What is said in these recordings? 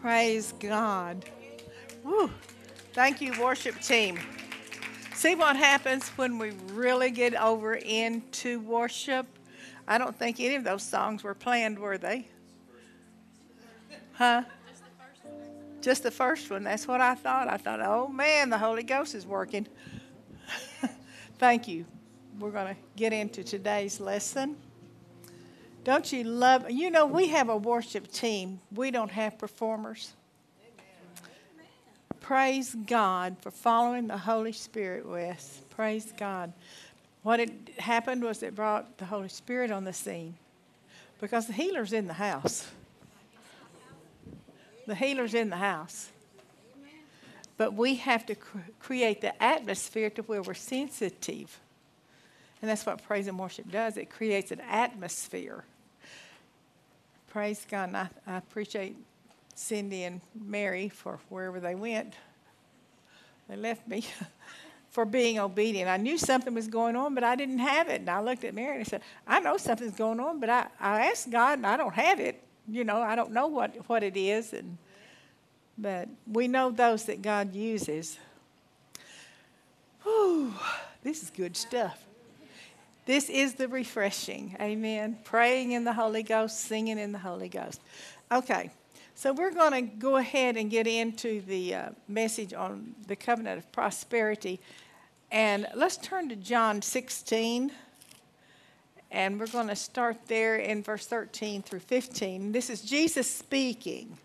Praise God. Woo. Thank you, worship team. See what happens when we really get over into worship? I don't think any of those songs were planned, were they? Huh? Just the first one. That's what I thought. I thought, oh man, the Holy Ghost is working. Thank you. We're going to get into today's lesson. Don't you love? You know, we have a worship team. We don't have performers. Praise God for following the Holy Spirit with. Praise God. What had happened was it brought the Holy Spirit on the scene because the healer's in the house. The healer's in the house. But we have to cr- create the atmosphere to where we're sensitive. And that's what praise and worship does it creates an atmosphere. Praise God. And I, I appreciate Cindy and Mary for wherever they went. They left me for being obedient. I knew something was going on, but I didn't have it. And I looked at Mary and I said, I know something's going on, but I, I asked God and I don't have it. You know, I don't know what, what it is. And but we know those that God uses. Whew, this is good stuff. This is the refreshing. Amen. Praying in the Holy Ghost, singing in the Holy Ghost. Okay, so we're going to go ahead and get into the uh, message on the covenant of prosperity. And let's turn to John 16. And we're going to start there in verse 13 through 15. This is Jesus speaking.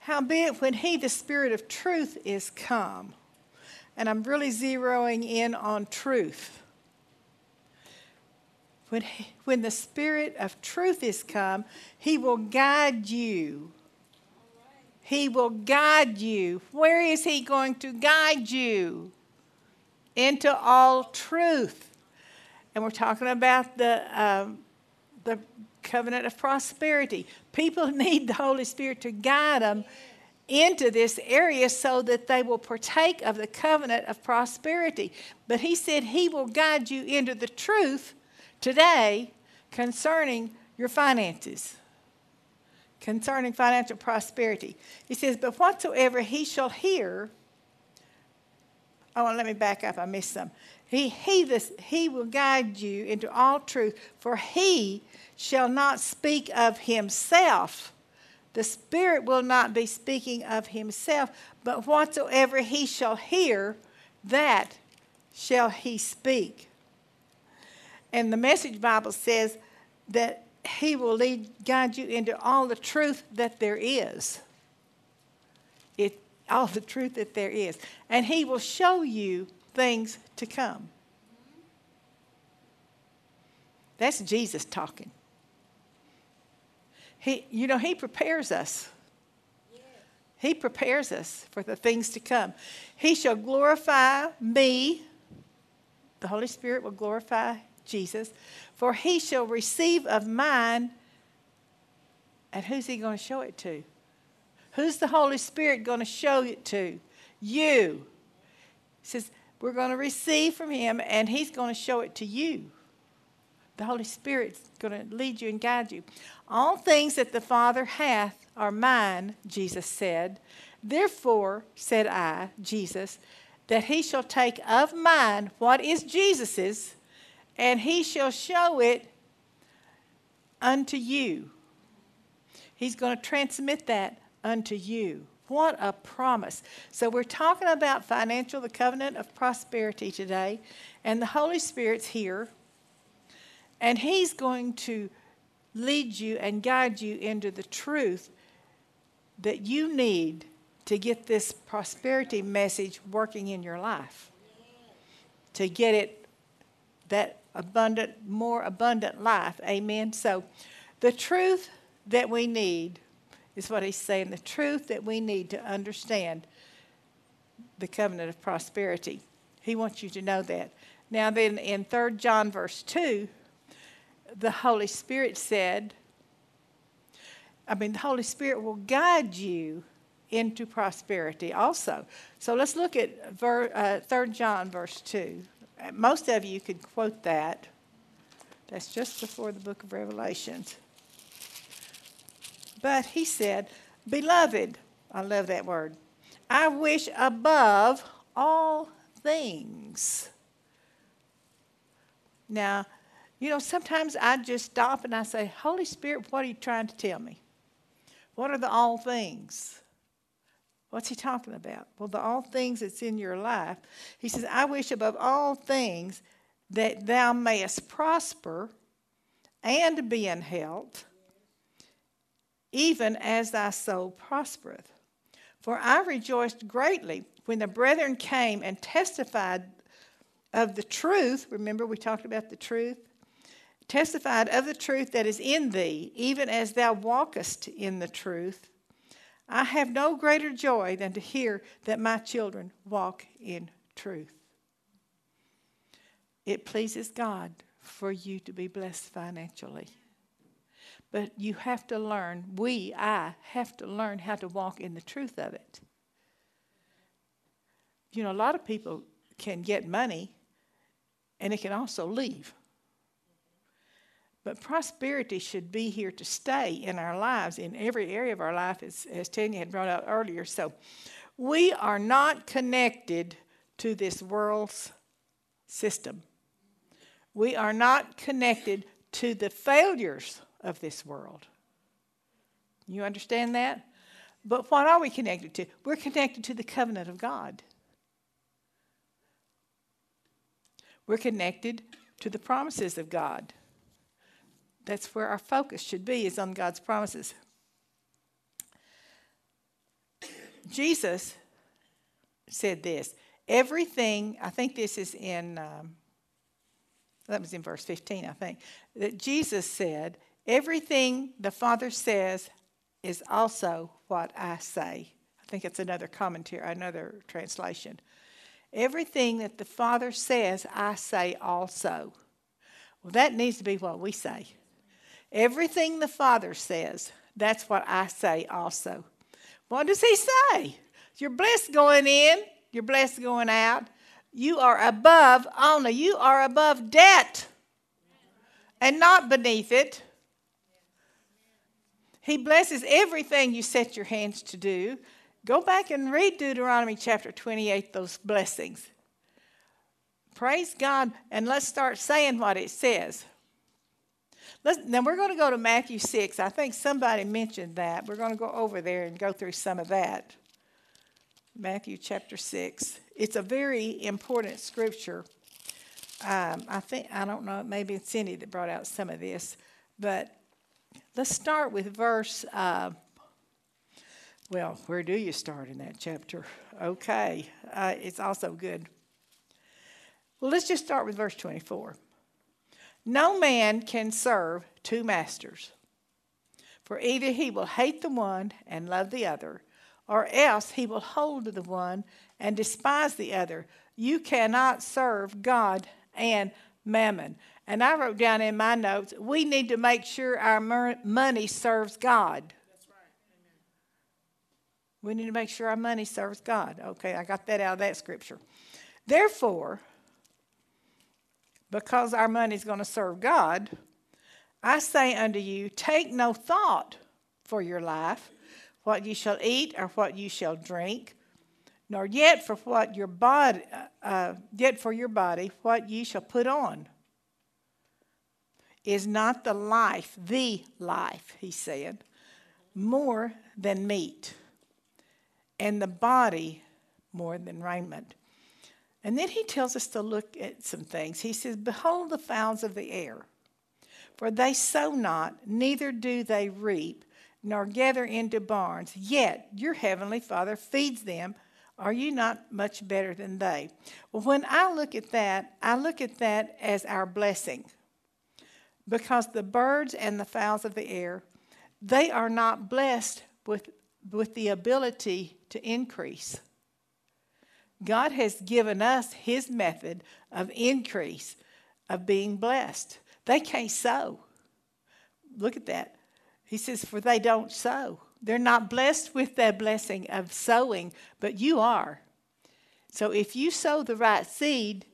Howbeit, when he, the Spirit of truth, is come, and I'm really zeroing in on truth when, he, when the Spirit of truth is come, He will guide you. He will guide you. Where is He going to guide you? Into all truth. And we're talking about the, um, the covenant of prosperity. People need the Holy Spirit to guide them into this area so that they will partake of the covenant of prosperity. But He said He will guide you into the truth today concerning your finances, concerning financial prosperity. He says, But whatsoever he shall hear, oh, let me back up, I missed some. He, he, this, he will guide you into all truth, for he shall not speak of himself. The Spirit will not be speaking of himself, but whatsoever he shall hear, that shall he speak. And the Message Bible says that He will lead, guide you into all the truth that there is. It, all the truth that there is. And He will show you things to come. That's Jesus talking. He, you know, He prepares us. He prepares us for the things to come. He shall glorify me. The Holy Spirit will glorify Jesus, for he shall receive of mine. And who's he going to show it to? Who's the Holy Spirit going to show it to? You. He says, We're going to receive from him, and he's going to show it to you. The Holy Spirit's going to lead you and guide you. All things that the Father hath are mine, Jesus said. Therefore, said I, Jesus, that he shall take of mine what is Jesus's and he shall show it unto you. He's going to transmit that unto you. What a promise. So, we're talking about financial, the covenant of prosperity today, and the Holy Spirit's here, and He's going to lead you and guide you into the truth that you need to get this prosperity message working in your life, to get it that abundant, more abundant life. Amen. So, the truth that we need is what he's saying the truth that we need to understand the covenant of prosperity. He wants you to know that. Now, then in 3 John, verse 2, the Holy Spirit said, I mean, the Holy Spirit will guide you into prosperity also. So let's look at uh, 3 John, verse 2. Most of you could quote that. That's just before the book of Revelations. But he said, Beloved, I love that word. I wish above all things. Now, you know, sometimes I just stop and I say, Holy Spirit, what are you trying to tell me? What are the all things? What's he talking about? Well, the all things that's in your life. He says, I wish above all things that thou mayest prosper and be in health, even as thy soul prospereth. For I rejoiced greatly when the brethren came and testified of the truth. Remember, we talked about the truth? Testified of the truth that is in thee, even as thou walkest in the truth. I have no greater joy than to hear that my children walk in truth. It pleases God for you to be blessed financially. But you have to learn, we, I, have to learn how to walk in the truth of it. You know, a lot of people can get money and it can also leave. But prosperity should be here to stay in our lives, in every area of our life, as, as Tanya had brought out earlier. So we are not connected to this world's system. We are not connected to the failures of this world. You understand that? But what are we connected to? We're connected to the covenant of God. We're connected to the promises of God. That's where our focus should be, is on God's promises. Jesus said this everything, I think this is in, um, that was in verse 15, I think, that Jesus said, Everything the Father says is also what I say. I think it's another commentary, another translation. Everything that the Father says, I say also. Well, that needs to be what we say. Everything the Father says, that's what I say also. What does He say? You're blessed going in, you're blessed going out. You are above honor, you are above debt and not beneath it. He blesses everything you set your hands to do. Go back and read Deuteronomy chapter 28, those blessings. Praise God, and let's start saying what it says. Let's, now we're going to go to Matthew 6. I think somebody mentioned that. We're going to go over there and go through some of that. Matthew chapter 6. It's a very important scripture. Um, I think, I don't know, maybe it's Cindy that brought out some of this, but Let's start with verse. Uh, well, where do you start in that chapter? Okay, uh, it's also good. Well, let's just start with verse 24. No man can serve two masters, for either he will hate the one and love the other, or else he will hold to the one and despise the other. You cannot serve God and mammon. And I wrote down in my notes, we need to make sure our money serves God. Right. We need to make sure our money serves God. Okay, I got that out of that scripture. Therefore, because our money is going to serve God, I say unto you, take no thought for your life, what you shall eat or what you shall drink, nor yet for what your body, uh, uh yet for your body what ye shall put on. Is not the life, the life, he said, more than meat, and the body more than raiment? And then he tells us to look at some things. He says, Behold the fowls of the air, for they sow not, neither do they reap, nor gather into barns, yet your heavenly Father feeds them. Are you not much better than they? Well, when I look at that, I look at that as our blessing because the birds and the fowls of the air, they are not blessed with, with the ability to increase. God has given us His method of increase, of being blessed. They can't sow. Look at that. He says, For they don't sow. They're not blessed with that blessing of sowing, but you are. So if you sow the right seed,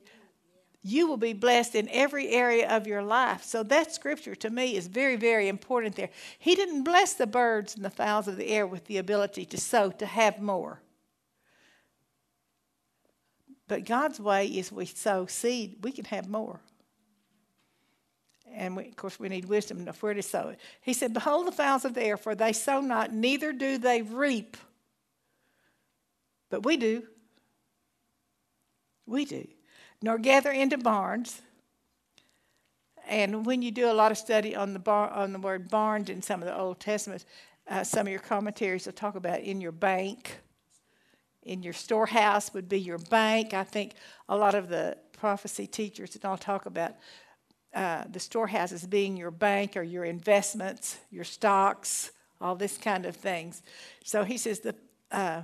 you will be blessed in every area of your life. So that scripture to me is very, very important there. He didn't bless the birds and the fowls of the air with the ability to sow, to have more. But God's way is we sow seed, we can have more. And we, of course, we need wisdom enough where to sow it. He said, Behold the fowls of the air, for they sow not, neither do they reap. But we do. We do. Nor gather into barns. And when you do a lot of study on the, bar, on the word barns in some of the Old Testaments, uh, some of your commentaries will talk about in your bank in your storehouse would be your bank. I think a lot of the prophecy teachers and all talk about uh, the storehouses being your bank or your investments, your stocks, all this kind of things. So he says that uh,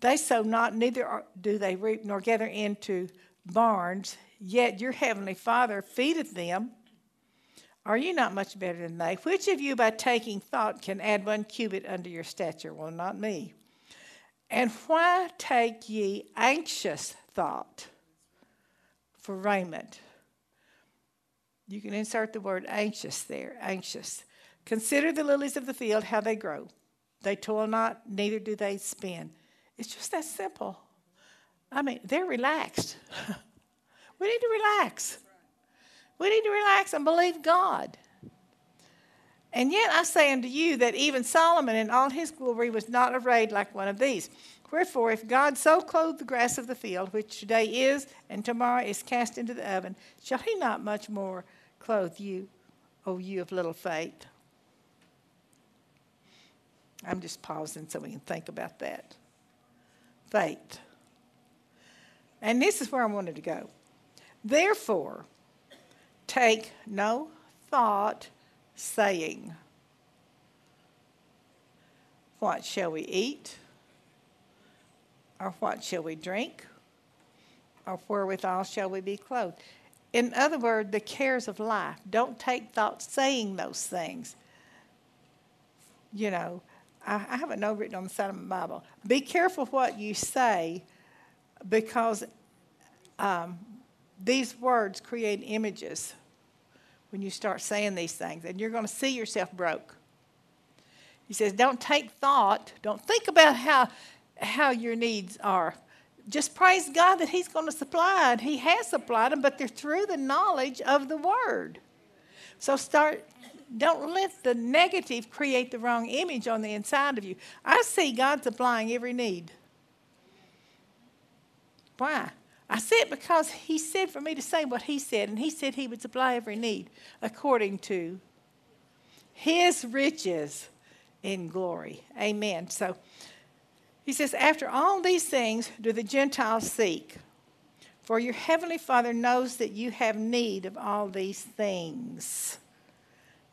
they sow not, neither do they reap nor gather into barns, yet your heavenly Father feedeth them. Are you not much better than they? Which of you, by taking thought, can add one cubit unto your stature? Well, not me. And why take ye anxious thought for raiment? You can insert the word anxious there, anxious. Consider the lilies of the field, how they grow. They toil not, neither do they spin. It's just that simple. I mean, they're relaxed. we need to relax. We need to relax and believe God. And yet I say unto you that even Solomon in all his glory was not arrayed like one of these. Wherefore, if God so clothe the grass of the field, which today is and tomorrow is cast into the oven, shall he not much more clothe you, O you of little faith? I'm just pausing so we can think about that. Faith. And this is where I wanted to go. Therefore, take no thought saying, What shall we eat? Or what shall we drink? Or wherewithal shall we be clothed? In other words, the cares of life. Don't take thought saying those things. You know, I, have a note written on the side of my Bible. Be careful what you say because um, these words create images when you start saying these things, and you're going to see yourself broke. He says, Don't take thought, don't think about how, how your needs are. Just praise God that He's going to supply, and He has supplied them, but they're through the knowledge of the Word. So start, don't let the negative create the wrong image on the inside of you. I see God supplying every need. Why? I say it because he said for me to say what he said, and he said he would supply every need according to his riches in glory. Amen. So he says, After all these things do the Gentiles seek, for your heavenly Father knows that you have need of all these things.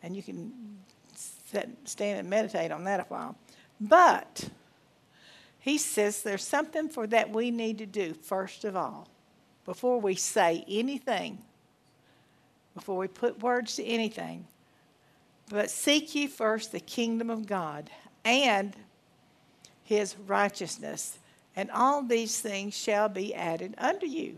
And you can sit, stand and meditate on that a while. But he says there's something for that we need to do first of all, before we say anything, before we put words to anything. But seek ye first the kingdom of God and his righteousness, and all these things shall be added unto you.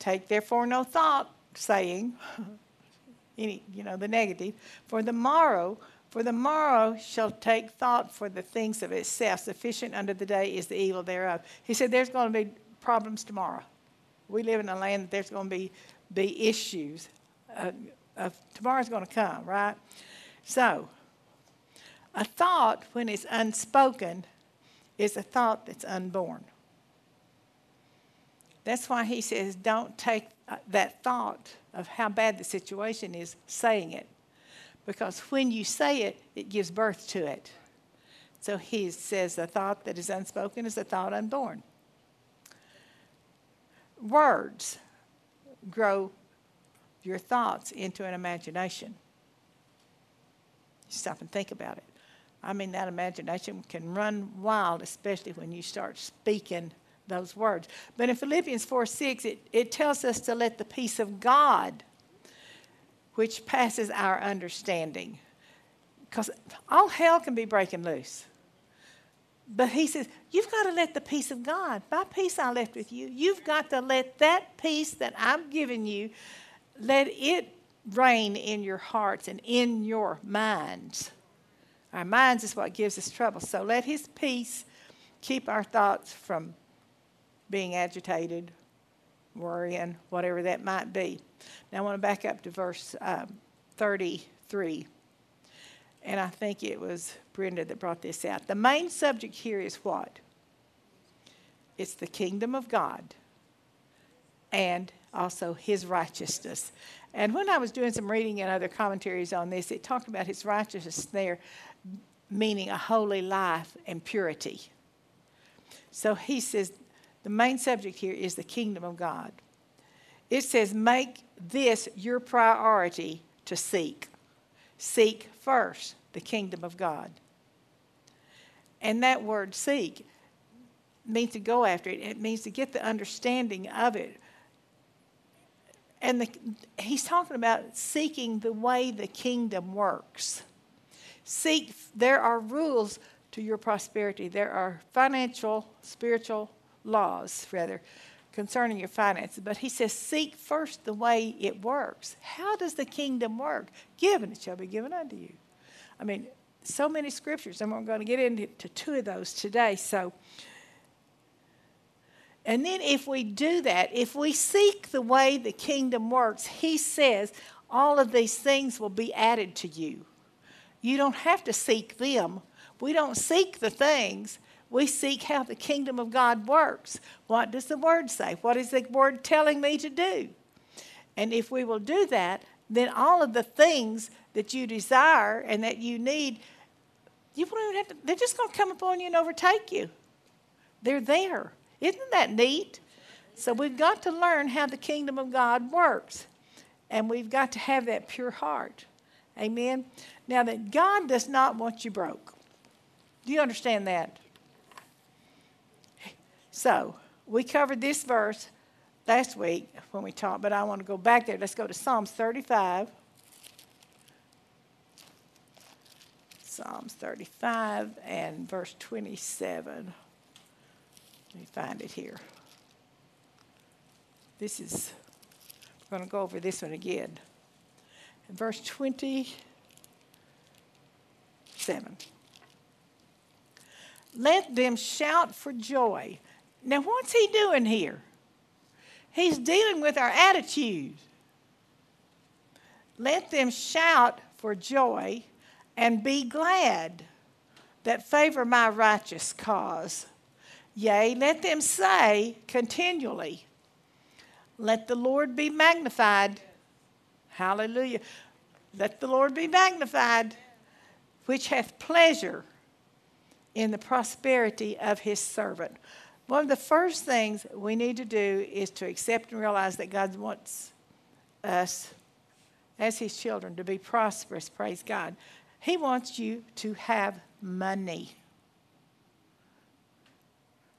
Take therefore no thought, saying, any, you know, the negative, for the morrow for the morrow shall take thought for the things of itself. Sufficient unto the day is the evil thereof. He said there's going to be problems tomorrow. We live in a land that there's going to be, be issues. Uh, tomorrow's going to come, right? So, a thought, when it's unspoken, is a thought that's unborn. That's why he says, don't take uh, that thought of how bad the situation is, saying it because when you say it, it gives birth to it. So he says, a thought that is unspoken is a thought unborn. Words grow your thoughts into an imagination. Stop and think about it. I mean, that imagination can run wild, especially when you start speaking those words. But in Philippians 4 6, it, it tells us to let the peace of God which passes our understanding. Because all hell can be breaking loose. But he says, You've got to let the peace of God, my peace I left with you, you've got to let that peace that I'm giving you, let it reign in your hearts and in your minds. Our minds is what gives us trouble. So let his peace keep our thoughts from being agitated, worrying, whatever that might be. Now I want to back up to verse um, 33. And I think it was Brenda that brought this out. The main subject here is what? It's the kingdom of God and also his righteousness. And when I was doing some reading and other commentaries on this, it talked about his righteousness there, meaning a holy life and purity. So he says the main subject here is the kingdom of God. It says, make this your priority to seek. Seek first the kingdom of God. And that word seek means to go after it, it means to get the understanding of it. And the, he's talking about seeking the way the kingdom works. Seek, there are rules to your prosperity, there are financial, spiritual laws, rather, concerning your finances. But he says, seek first the way it works. How does the kingdom work? Given it shall be given unto you. I mean, so many scriptures, and we're going to get into two of those today. So, and then if we do that, if we seek the way the kingdom works, he says all of these things will be added to you. You don't have to seek them. We don't seek the things. We seek how the kingdom of God works. What does the word say? What is the word telling me to do? And if we will do that, then all of the things that you desire and that you need, you won't even have to, they're just going to come upon you and overtake you. They're there. Isn't that neat? So we've got to learn how the kingdom of God works. And we've got to have that pure heart. Amen. Now that God does not want you broke. Do you understand that? So, we covered this verse last week when we talked, but I want to go back there. Let's go to Psalms 35. Psalms 35 and verse 27. Let me find it here. This is, we're going to go over this one again. In verse 27. Let them shout for joy. Now, what's he doing here? He's dealing with our attitude. Let them shout for joy and be glad that favor my righteous cause. Yea, let them say continually, Let the Lord be magnified. Hallelujah. Let the Lord be magnified, which hath pleasure in the prosperity of his servant. One of the first things we need to do is to accept and realize that God wants us as his children to be prosperous, praise God. He wants you to have money.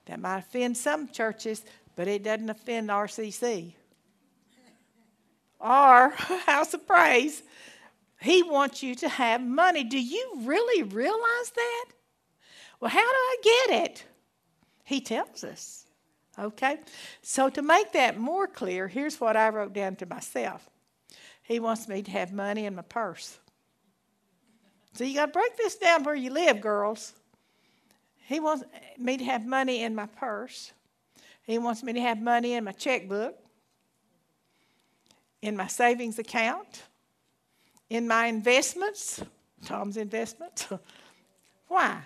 That might offend some churches, but it doesn't offend RCC or House of Praise. He wants you to have money. Do you really realize that? Well, how do I get it? He tells us. Okay? So, to make that more clear, here's what I wrote down to myself He wants me to have money in my purse. So, you got to break this down where you live, girls. He wants me to have money in my purse. He wants me to have money in my checkbook, in my savings account, in my investments, Tom's investments. Why?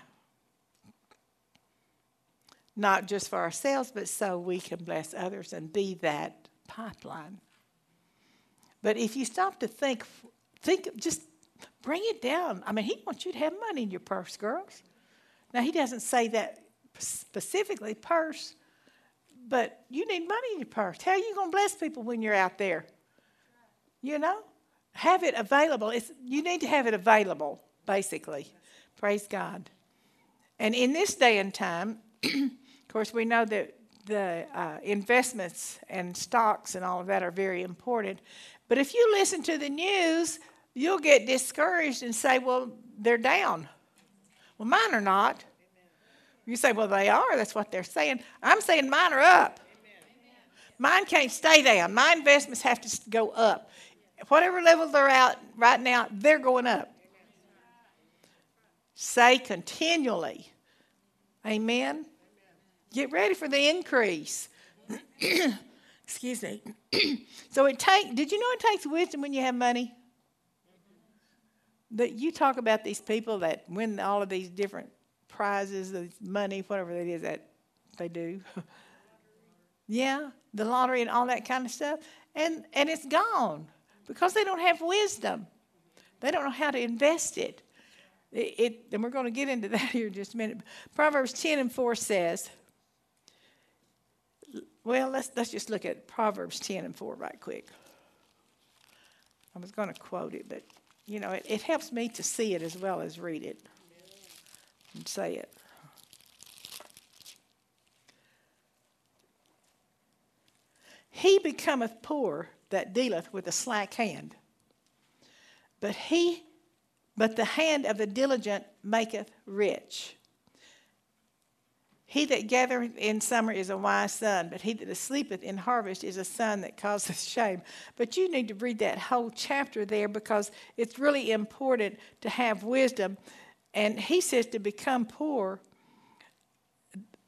Not just for ourselves, but so we can bless others and be that pipeline. But if you stop to think, think, just bring it down. I mean, he wants you to have money in your purse, girls. Now, he doesn't say that specifically, purse, but you need money in your purse. How are you going to bless people when you're out there? You know? Have it available. It's, you need to have it available, basically. Praise God. And in this day and time, Of course, we know that the uh, investments and stocks and all of that are very important. But if you listen to the news, you'll get discouraged and say, well, they're down. Well, mine are not. You say, well, they are. That's what they're saying. I'm saying mine are up. Mine can't stay down. My investments have to go up. Whatever level they're at right now, they're going up. Say continually. Amen. Get ready for the increase. Excuse me. so it take. Did you know it takes wisdom when you have money? That you talk about these people that win all of these different prizes, the money, whatever it is that they do. yeah, the lottery and all that kind of stuff, and and it's gone because they don't have wisdom. They don't know how to invest it. It, it, and we're going to get into that here in just a minute. Proverbs 10 and 4 says, well, let's, let's just look at Proverbs 10 and 4 right quick. I was going to quote it, but, you know, it, it helps me to see it as well as read it and say it. He becometh poor that dealeth with a slack hand, but he but the hand of the diligent maketh rich. He that gathereth in summer is a wise son, but he that sleepeth in harvest is a son that causeth shame. But you need to read that whole chapter there because it's really important to have wisdom. And he says to become poor,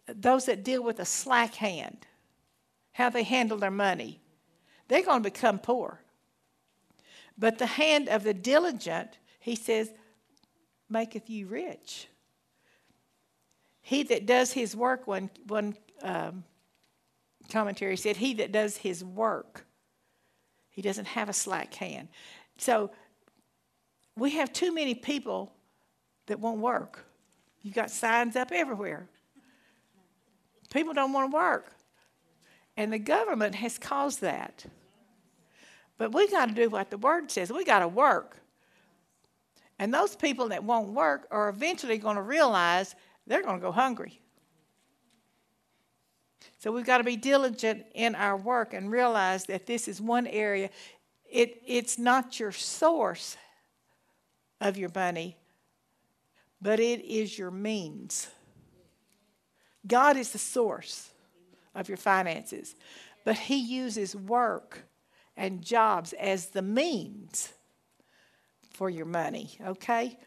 those that deal with a slack hand, how they handle their money, they're going to become poor. But the hand of the diligent he says, maketh you rich. He that does his work, one, one um, commentary said, he that does his work, he doesn't have a slack hand. So we have too many people that won't work. You've got signs up everywhere. People don't want to work. And the government has caused that. But we got to do what the word says. We got to work. And those people that won't work are eventually going to realize they're going to go hungry. So we've got to be diligent in our work and realize that this is one area. It, it's not your source of your money, but it is your means. God is the source of your finances, but He uses work and jobs as the means for your money, okay?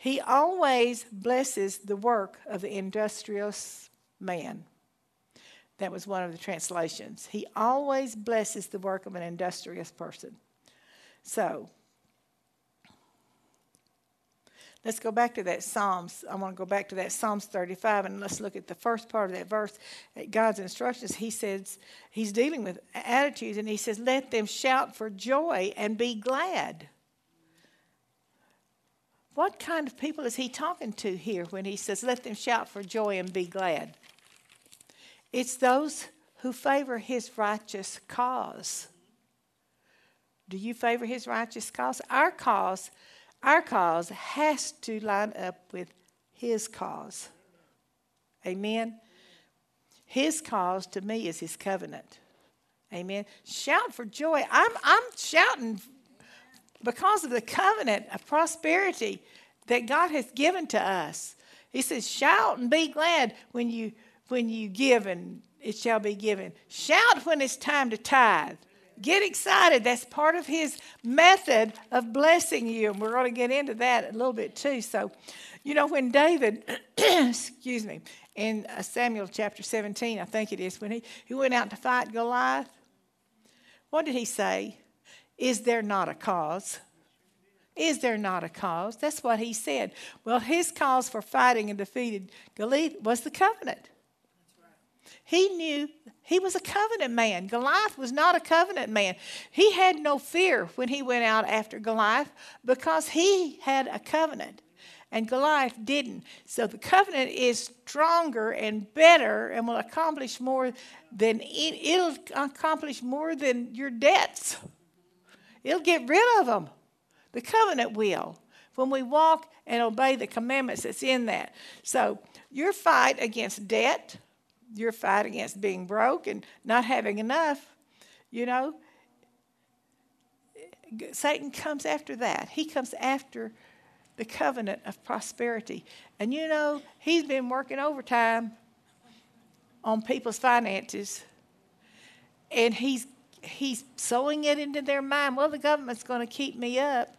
He always blesses the work of the industrious man. That was one of the translations. He always blesses the work of an industrious person. So, let's go back to that Psalms. I want to go back to that Psalms 35 and let's look at the first part of that verse. At God's instructions, he says, he's dealing with attitudes and he says, Let them shout for joy and be glad. What kind of people is he talking to here when he says, Let them shout for joy and be glad? It's those who favor his righteous cause. Do you favor his righteous cause? Our cause, our cause has to line up with his cause. Amen. His cause to me is his covenant. Amen. Shout for joy. I'm, I'm shouting because of the covenant of prosperity that God has given to us. He says, Shout and be glad when you when you give and it shall be given. Shout when it's time to tithe. Get excited. That's part of his method of blessing you. And we're going to get into that a little bit too. So, you know, when David, excuse me, in uh, Samuel chapter 17, I think it is, when he, he went out to fight Goliath, what did he say? Is there not a cause? Is there not a cause? That's what he said. Well, his cause for fighting and defeating Goliath was the covenant. He knew he was a covenant man. Goliath was not a covenant man. He had no fear when he went out after Goliath because he had a covenant and Goliath didn't. So the covenant is stronger and better and will accomplish more than it'll accomplish more than your debts. It'll get rid of them. The covenant will. When we walk and obey the commandments that's in that. So your fight against debt, your fight against being broke and not having enough, you know, Satan comes after that. He comes after the covenant of prosperity. And you know, he's been working overtime on people's finances, and he's he's sowing it into their mind. Well, the government's going to keep me up.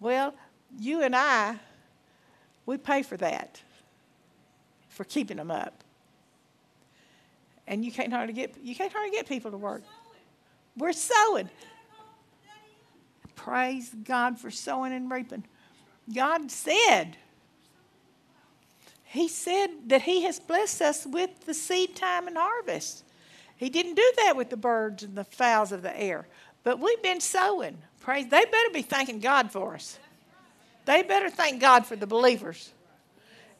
Well, you and I, we pay for that, for keeping them up. And you can't hardly get you can't hardly get people to work. We're sowing. Praise God for sowing and reaping. God said, He said that He has blessed us with the seed time and harvest. He didn't do that with the birds and the fowls of the air. But we've been sowing. Praise. They better be thanking God for us. They better thank God for the believers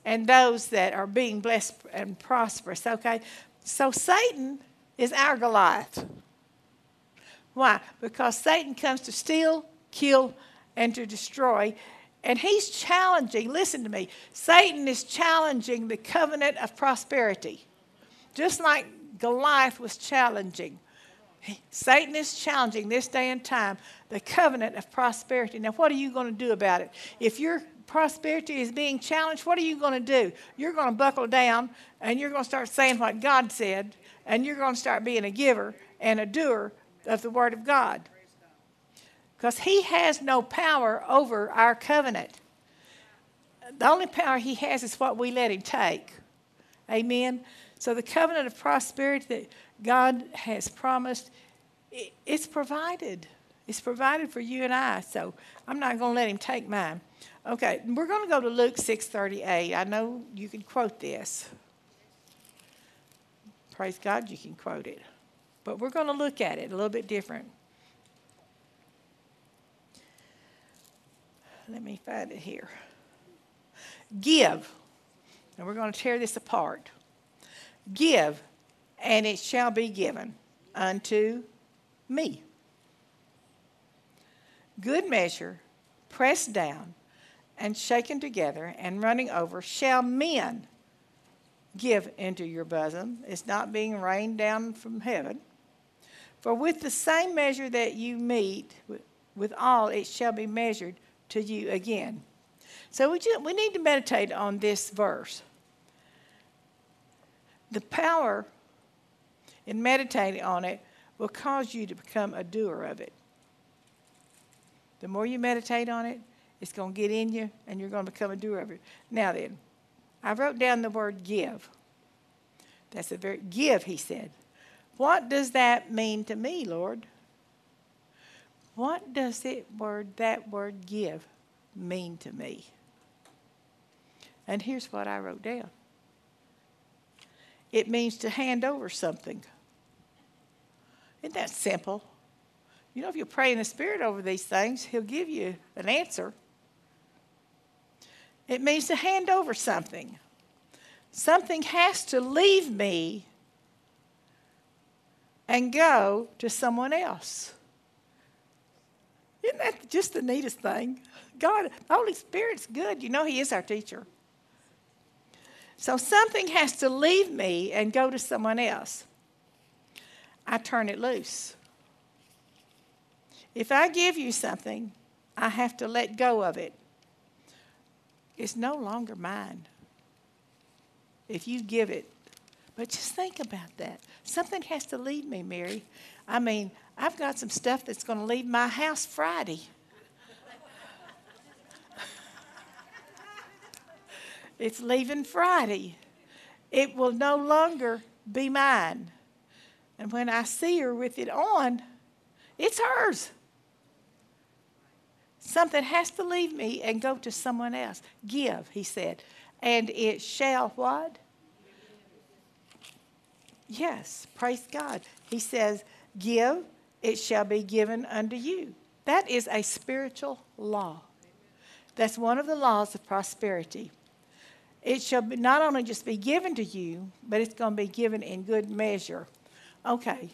and those that are being blessed and prosperous. Okay? So Satan is our Goliath. Why? Because Satan comes to steal, kill, and to destroy. And he's challenging, listen to me, Satan is challenging the covenant of prosperity. Just like Goliath was challenging. Satan is challenging this day and time the covenant of prosperity. Now, what are you going to do about it? If your prosperity is being challenged, what are you going to do? You're going to buckle down and you're going to start saying what God said, and you're going to start being a giver and a doer of the Word of God. Because He has no power over our covenant. The only power He has is what we let Him take. Amen. So the covenant of prosperity that God has promised, it's provided. It's provided for you and I. So I'm not going to let him take mine. Okay, we're going to go to Luke 6:38. I know you can quote this. Praise God, you can quote it. But we're going to look at it a little bit different. Let me find it here. Give. And we're going to tear this apart. Give, and it shall be given unto me. Good measure, pressed down, and shaken together, and running over, shall men give into your bosom. It's not being rained down from heaven. For with the same measure that you meet with all, it shall be measured to you again. So we, just, we need to meditate on this verse the power in meditating on it will cause you to become a doer of it. The more you meditate on it, it's going to get in you and you're going to become a doer of it. Now then, I wrote down the word give. That's a very give, he said. What does that mean to me, Lord? What does it word that word give mean to me? And here's what I wrote down. It means to hand over something. Isn't that simple? You know, if you pray in the Spirit over these things, He'll give you an answer. It means to hand over something. Something has to leave me and go to someone else. Isn't that just the neatest thing? God, the Holy Spirit's good. You know, He is our teacher. So something has to leave me and go to someone else. I turn it loose. If I give you something, I have to let go of it. It's no longer mine. If you give it, but just think about that. Something has to leave me, Mary. I mean, I've got some stuff that's going to leave my house Friday. It's leaving Friday. It will no longer be mine. And when I see her with it on, it's hers. Something has to leave me and go to someone else. Give, he said. And it shall what? Yes, praise God. He says, Give, it shall be given unto you. That is a spiritual law. That's one of the laws of prosperity. It shall be, not only just be given to you, but it's going to be given in good measure. Okay,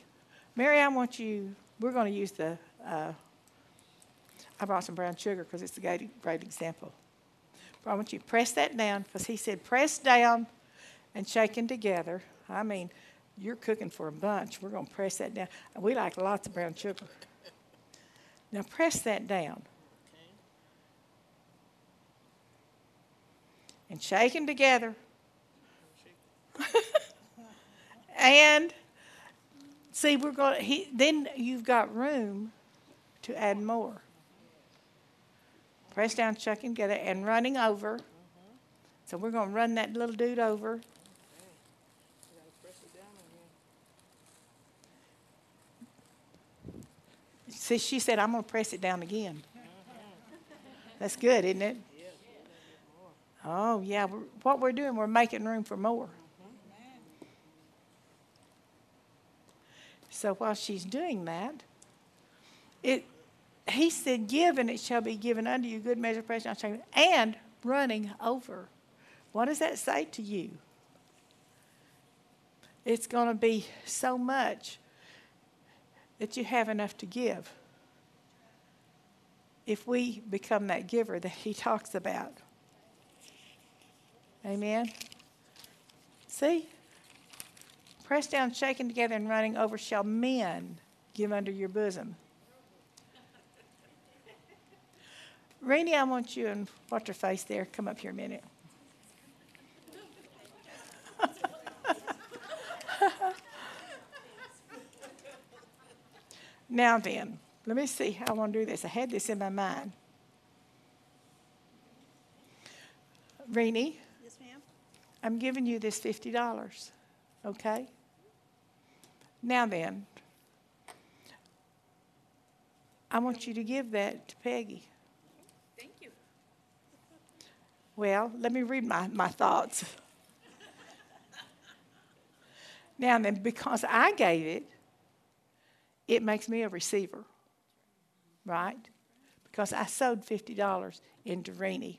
Mary, I want you, we're going to use the, uh, I brought some brown sugar because it's a great, great example. But I want you to press that down because he said, press down and shaken together. I mean, you're cooking for a bunch. We're going to press that down. We like lots of brown sugar. Now press that down. And shaken together. and see, we're going. He then you've got room to add more. Press down, shaking together, and running over. So we're going to run that little dude over. See, she said, I'm going to press it down again. That's good, isn't it? Oh, yeah. What we're doing, we're making room for more. So while she's doing that, it, he said, Give and it shall be given unto you, good measure, pressure, and running over. What does that say to you? It's going to be so much that you have enough to give if we become that giver that he talks about. Amen. See? Pressed down, shaken together, and running over shall men give under your bosom. Rainey, I want you and watch your face there. Come up here a minute. now then, let me see how I want to do this. I had this in my mind. Ma'am. I'm giving you this $50, okay? Now then, I want you to give that to Peggy. Thank you. Well, let me read my, my thoughts. now then, because I gave it, it makes me a receiver, right? Because I sowed $50 into Rennie.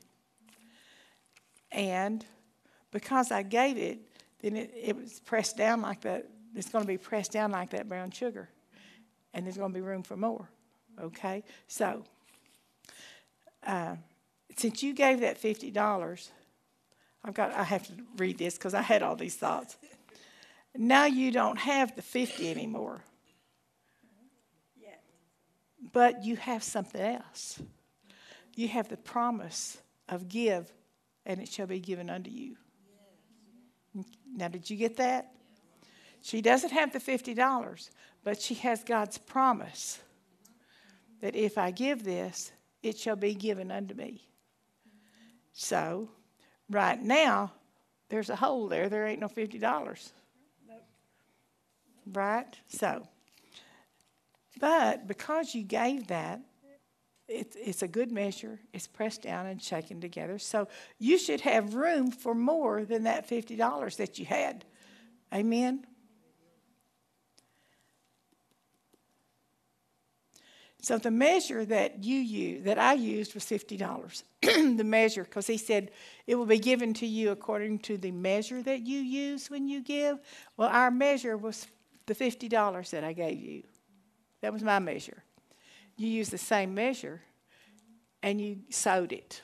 And because I gave it, then it, it was pressed down like that. It's going to be pressed down like that brown sugar. And there's going to be room for more. Okay? So, uh, since you gave that $50, I've got, I have to read this because I had all these thoughts. Now you don't have the 50 anymore. But you have something else. You have the promise of give, and it shall be given unto you. Now, did you get that? She doesn't have the $50, but she has God's promise that if I give this, it shall be given unto me. So, right now, there's a hole there. There ain't no $50. Right? So, but because you gave that, it, it's a good measure. It's pressed down and shaken together. So you should have room for more than that $50 that you had. Amen? So the measure that you used, that I used was $50. the measure, because he said it will be given to you according to the measure that you use when you give. Well, our measure was the $50 that I gave you. That was my measure. You used the same measure and you sowed it.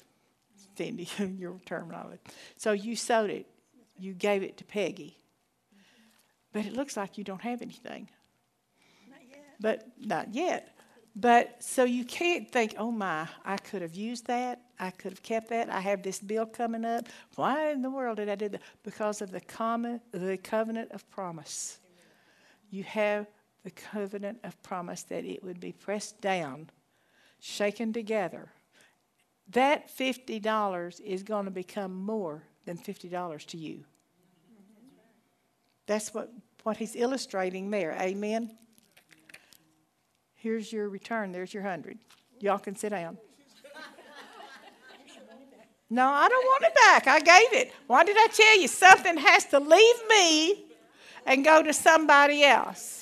Cindy, your terminology. So you sowed it. You gave it to Peggy. But it looks like you don't have anything. Not yet. But not yet. But so you can't think, oh my, I could have used that. I could have kept that. I have this bill coming up. Why in the world did I do that? Because of the common, the covenant of promise. You have the covenant of promise that it would be pressed down, shaken together. That $50 is going to become more than $50 to you. That's what, what he's illustrating there. Amen. Here's your return. There's your hundred. Y'all can sit down. No, I don't want it back. I gave it. Why did I tell you? Something has to leave me and go to somebody else.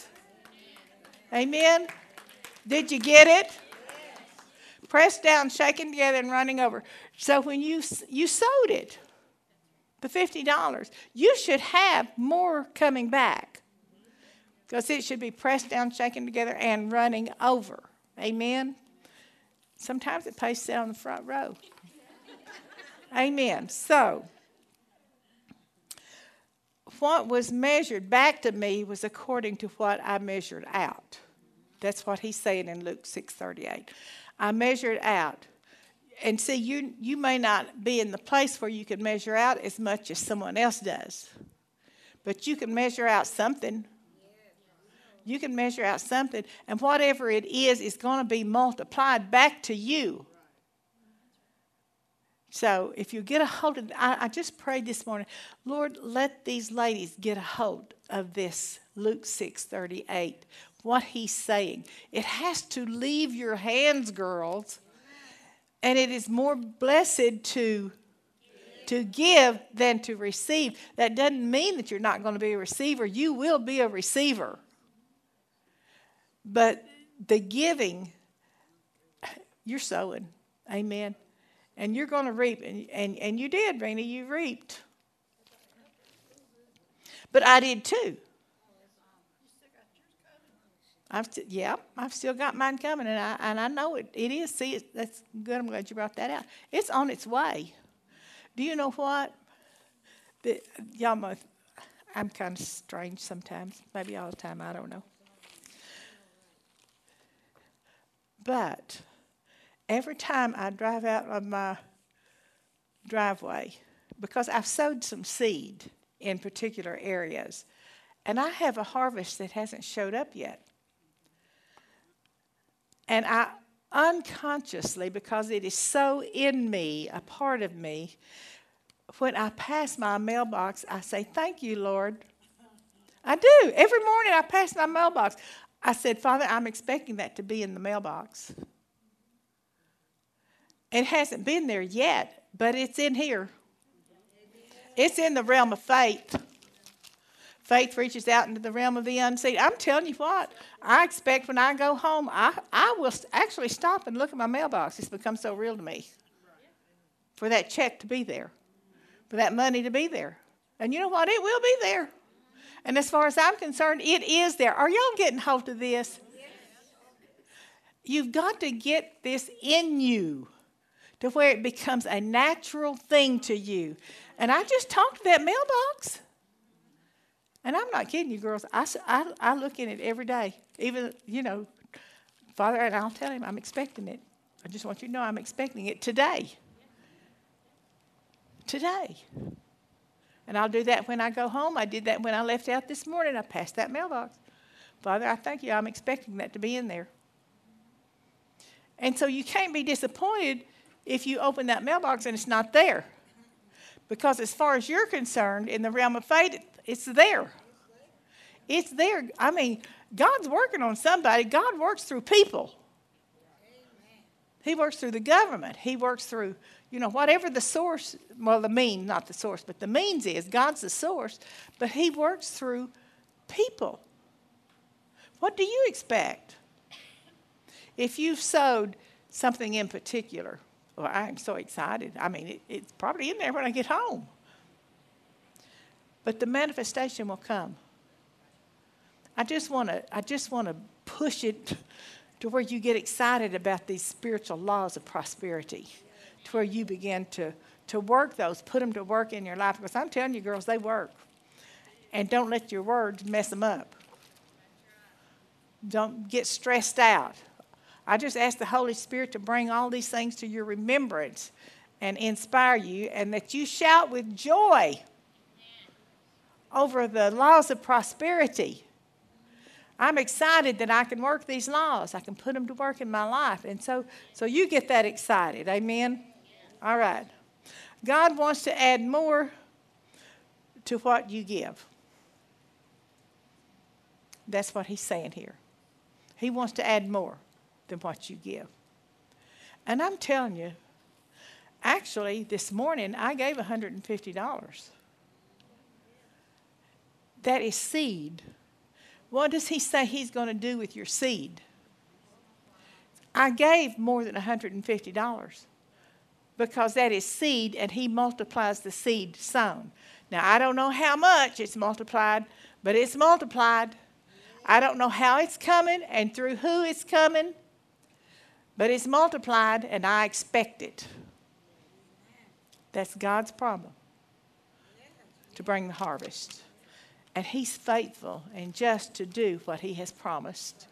Amen. Did you get it? Pressed down, shaken together, and running over. So when you you sowed it, the fifty dollars, you should have more coming back because it should be pressed down, shaken together, and running over. Amen. Sometimes it pays to sit on the front row. Amen. So, what was measured back to me was according to what I measured out. That's what he's saying in Luke 6:38. I measured out. and see, you, you may not be in the place where you can measure out as much as someone else does, but you can measure out something. You can measure out something, and whatever it is, is going to be multiplied back to you. So if you get a hold of, I, I just prayed this morning, Lord, let these ladies get a hold of this Luke six thirty eight. What he's saying, it has to leave your hands, girls, and it is more blessed to to give than to receive. That doesn't mean that you're not going to be a receiver. You will be a receiver. But the giving, you're sowing. Amen. And you're going to reap. And, and, and you did, Rena. You reaped. But I did too. I've st- yeah, I've still got mine coming, and I and I know it. It is. See, it, that's good. I'm glad you brought that out. It's on its way. Do you know what? The, y'all, must, I'm kind of strange sometimes. Maybe all the time. I don't know. But every time I drive out of my driveway, because I've sowed some seed in particular areas, and I have a harvest that hasn't showed up yet. And I unconsciously, because it is so in me, a part of me, when I pass my mailbox, I say, Thank you, Lord. I do. Every morning I pass my mailbox. I said, Father, I'm expecting that to be in the mailbox. It hasn't been there yet, but it's in here. It's in the realm of faith. Faith reaches out into the realm of the unseen. I'm telling you what, I expect when I go home, I, I will actually stop and look at my mailbox. It's become so real to me. For that check to be there, for that money to be there. And you know what? It will be there. And as far as I'm concerned, it is there. Are y'all getting hold of this? You've got to get this in you to where it becomes a natural thing to you. And I just talked to that mailbox. And I'm not kidding you, girls. I, I, I look in it every day. Even, you know, Father, and I'll tell him I'm expecting it. I just want you to know I'm expecting it today. Today. And I'll do that when I go home. I did that when I left out this morning. I passed that mailbox. Father, I thank you. I'm expecting that to be in there. And so you can't be disappointed if you open that mailbox and it's not there. Because as far as you're concerned, in the realm of faith, it's there. It's there. I mean, God's working on somebody. God works through people. He works through the government. He works through, you know, whatever the source, well, the mean, not the source, but the means is. God's the source, but He works through people. What do you expect? If you've sowed something in particular, well, I'm so excited. I mean, it, it's probably in there when I get home. But the manifestation will come. I just want to I just want to push it to where you get excited about these spiritual laws of prosperity. To where you begin to to work those, put them to work in your life because I'm telling you girls, they work. And don't let your words mess them up. Don't get stressed out. I just ask the Holy Spirit to bring all these things to your remembrance and inspire you, and that you shout with joy over the laws of prosperity. I'm excited that I can work these laws. I can put them to work in my life. And so, so you get that excited. Amen? All right. God wants to add more to what you give. That's what he's saying here. He wants to add more than what you give. And I'm telling you, actually, this morning I gave $150. That is seed. What does he say he's going to do with your seed? I gave more than $150 because that is seed and he multiplies the seed sown. Now, I don't know how much it's multiplied, but it's multiplied. I don't know how it's coming and through who it's coming, but it's multiplied and I expect it. That's God's problem to bring the harvest. And He's faithful and just to do what He has promised.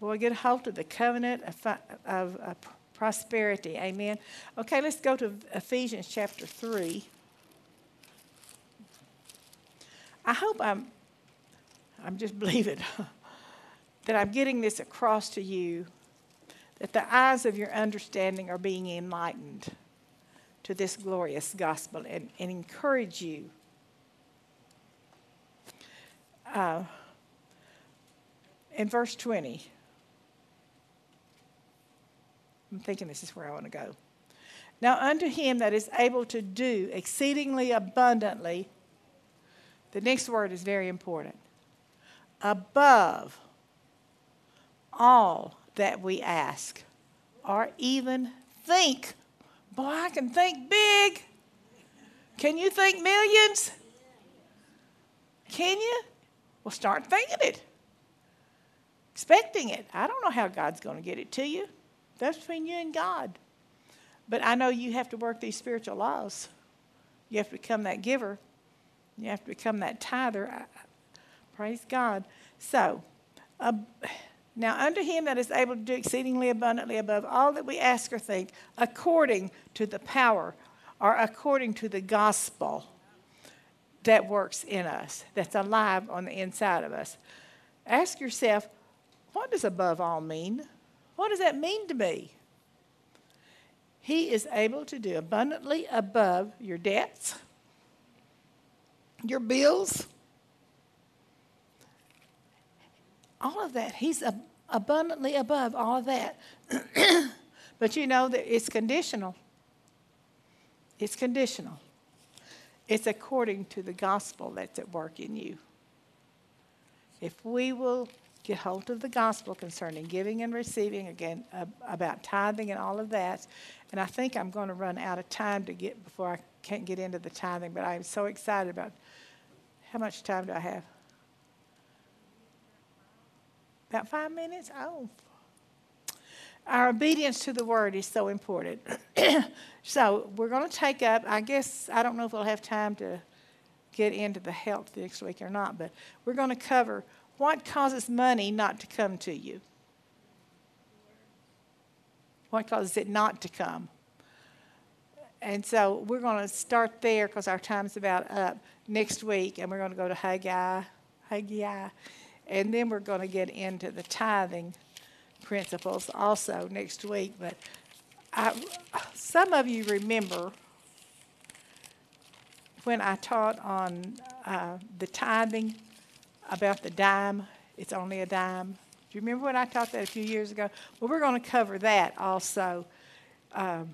Boy, get a hold of the covenant of, of, of prosperity. Amen. Okay, let's go to Ephesians chapter 3. I hope I'm, I'm just believing that I'm getting this across to you that the eyes of your understanding are being enlightened to this glorious gospel and, and encourage you. Uh, in verse 20, I'm thinking this is where I want to go. Now, unto him that is able to do exceedingly abundantly, the next word is very important above all that we ask or even think. Boy, I can think big. Can you think millions? Can you? Well, start thinking it, expecting it. I don't know how God's going to get it to you. That's between you and God. But I know you have to work these spiritual laws. You have to become that giver. You have to become that tither. Praise God. So, uh, now unto him that is able to do exceedingly abundantly above all that we ask or think, according to the power or according to the gospel that works in us, that's alive on the inside of us. Ask yourself, what does above all mean? What does that mean to me? He is able to do abundantly above your debts, your bills, all of that. He's ab- abundantly above all of that. but you know that it's conditional. It's conditional. It's according to the gospel that's at work in you. If we will get hold of the gospel concerning giving and receiving, again, about tithing and all of that, and I think I'm going to run out of time to get before I can't get into the tithing, but I'm so excited about how much time do I have? About five minutes? Oh. Our obedience to the word is so important. so we're going to take up, I guess, I don't know if we'll have time to get into the health next week or not, but we're going to cover what causes money not to come to you. What causes it not to come? And so we're going to start there because our time's about up next week, and we're going to go to Haggai, Haggai, and then we're going to get into the tithing principles also next week. But I, some of you remember when I taught on uh, the tithing about the dime, it's only a dime. Do you remember when I taught that a few years ago? Well, we're going to cover that also. Um,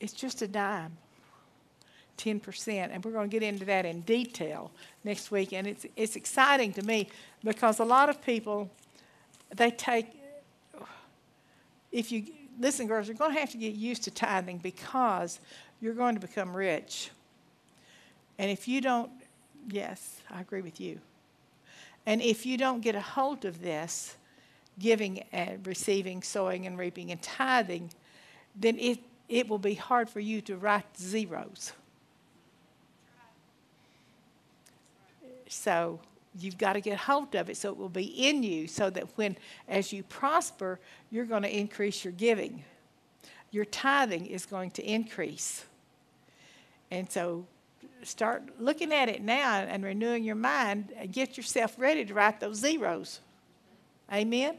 it's just a dime. 10%. And we're going to get into that in detail next week. And it's, it's exciting to me because a lot of people, they take, if you, listen, girls, you're going to have to get used to tithing because you're going to become rich. And if you don't, yes, I agree with you. And if you don't get a hold of this, giving and receiving, sowing and reaping and tithing, then it, it will be hard for you to write zeros. So you've got to get hold of it so it will be in you so that when, as you prosper, you're going to increase your giving. Your tithing is going to increase. And so start looking at it now and renewing your mind and get yourself ready to write those zeros. Amen? Amen?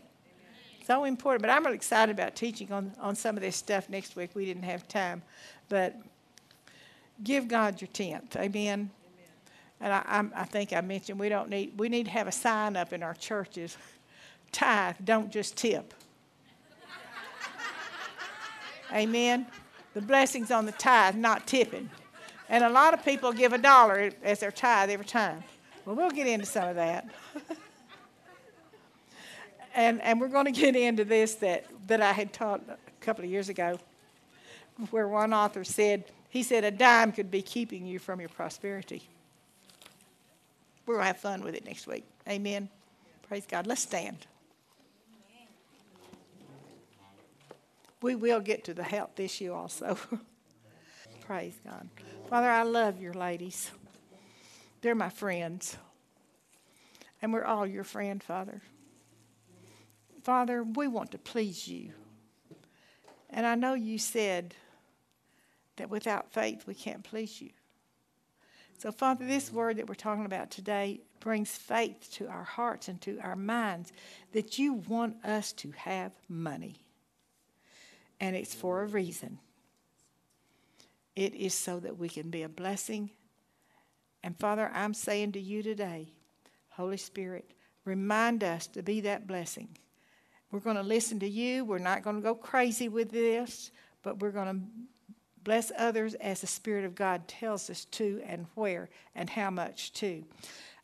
So important. But I'm really excited about teaching on, on some of this stuff next week. We didn't have time. But give God your tenth. Amen? And I, I, I think I mentioned we don't need, we need to have a sign up in our churches tithe, don't just tip. Amen? The blessing's on the tithe, not tipping. And a lot of people give a dollar as their tithe every time. Well, we'll get into some of that. and, and we're going to get into this that, that I had taught a couple of years ago, where one author said, he said, a dime could be keeping you from your prosperity. To have fun with it next week. Amen. Praise God. Let's stand. We will get to the health issue also. Praise God. Father, I love your ladies. They're my friends. And we're all your friend, Father. Father, we want to please you. And I know you said that without faith we can't please you. So, Father, this word that we're talking about today brings faith to our hearts and to our minds that you want us to have money. And it's for a reason. It is so that we can be a blessing. And Father, I'm saying to you today, Holy Spirit, remind us to be that blessing. We're going to listen to you. We're not going to go crazy with this, but we're going to bless others as the Spirit of God tells us to and where and how much to.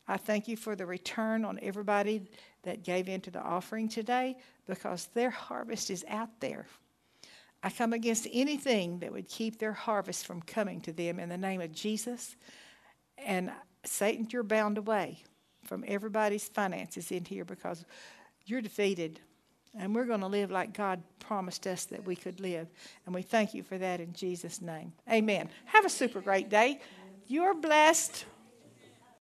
I thank you for the return on everybody that gave into the offering today because their harvest is out there. I come against anything that would keep their harvest from coming to them in the name of Jesus. And Satan, you're bound away from everybody's finances in here because you're defeated. And we're going to live like God promised us that we could live. And we thank you for that in Jesus' name. Amen. Have a super great day. You're blessed.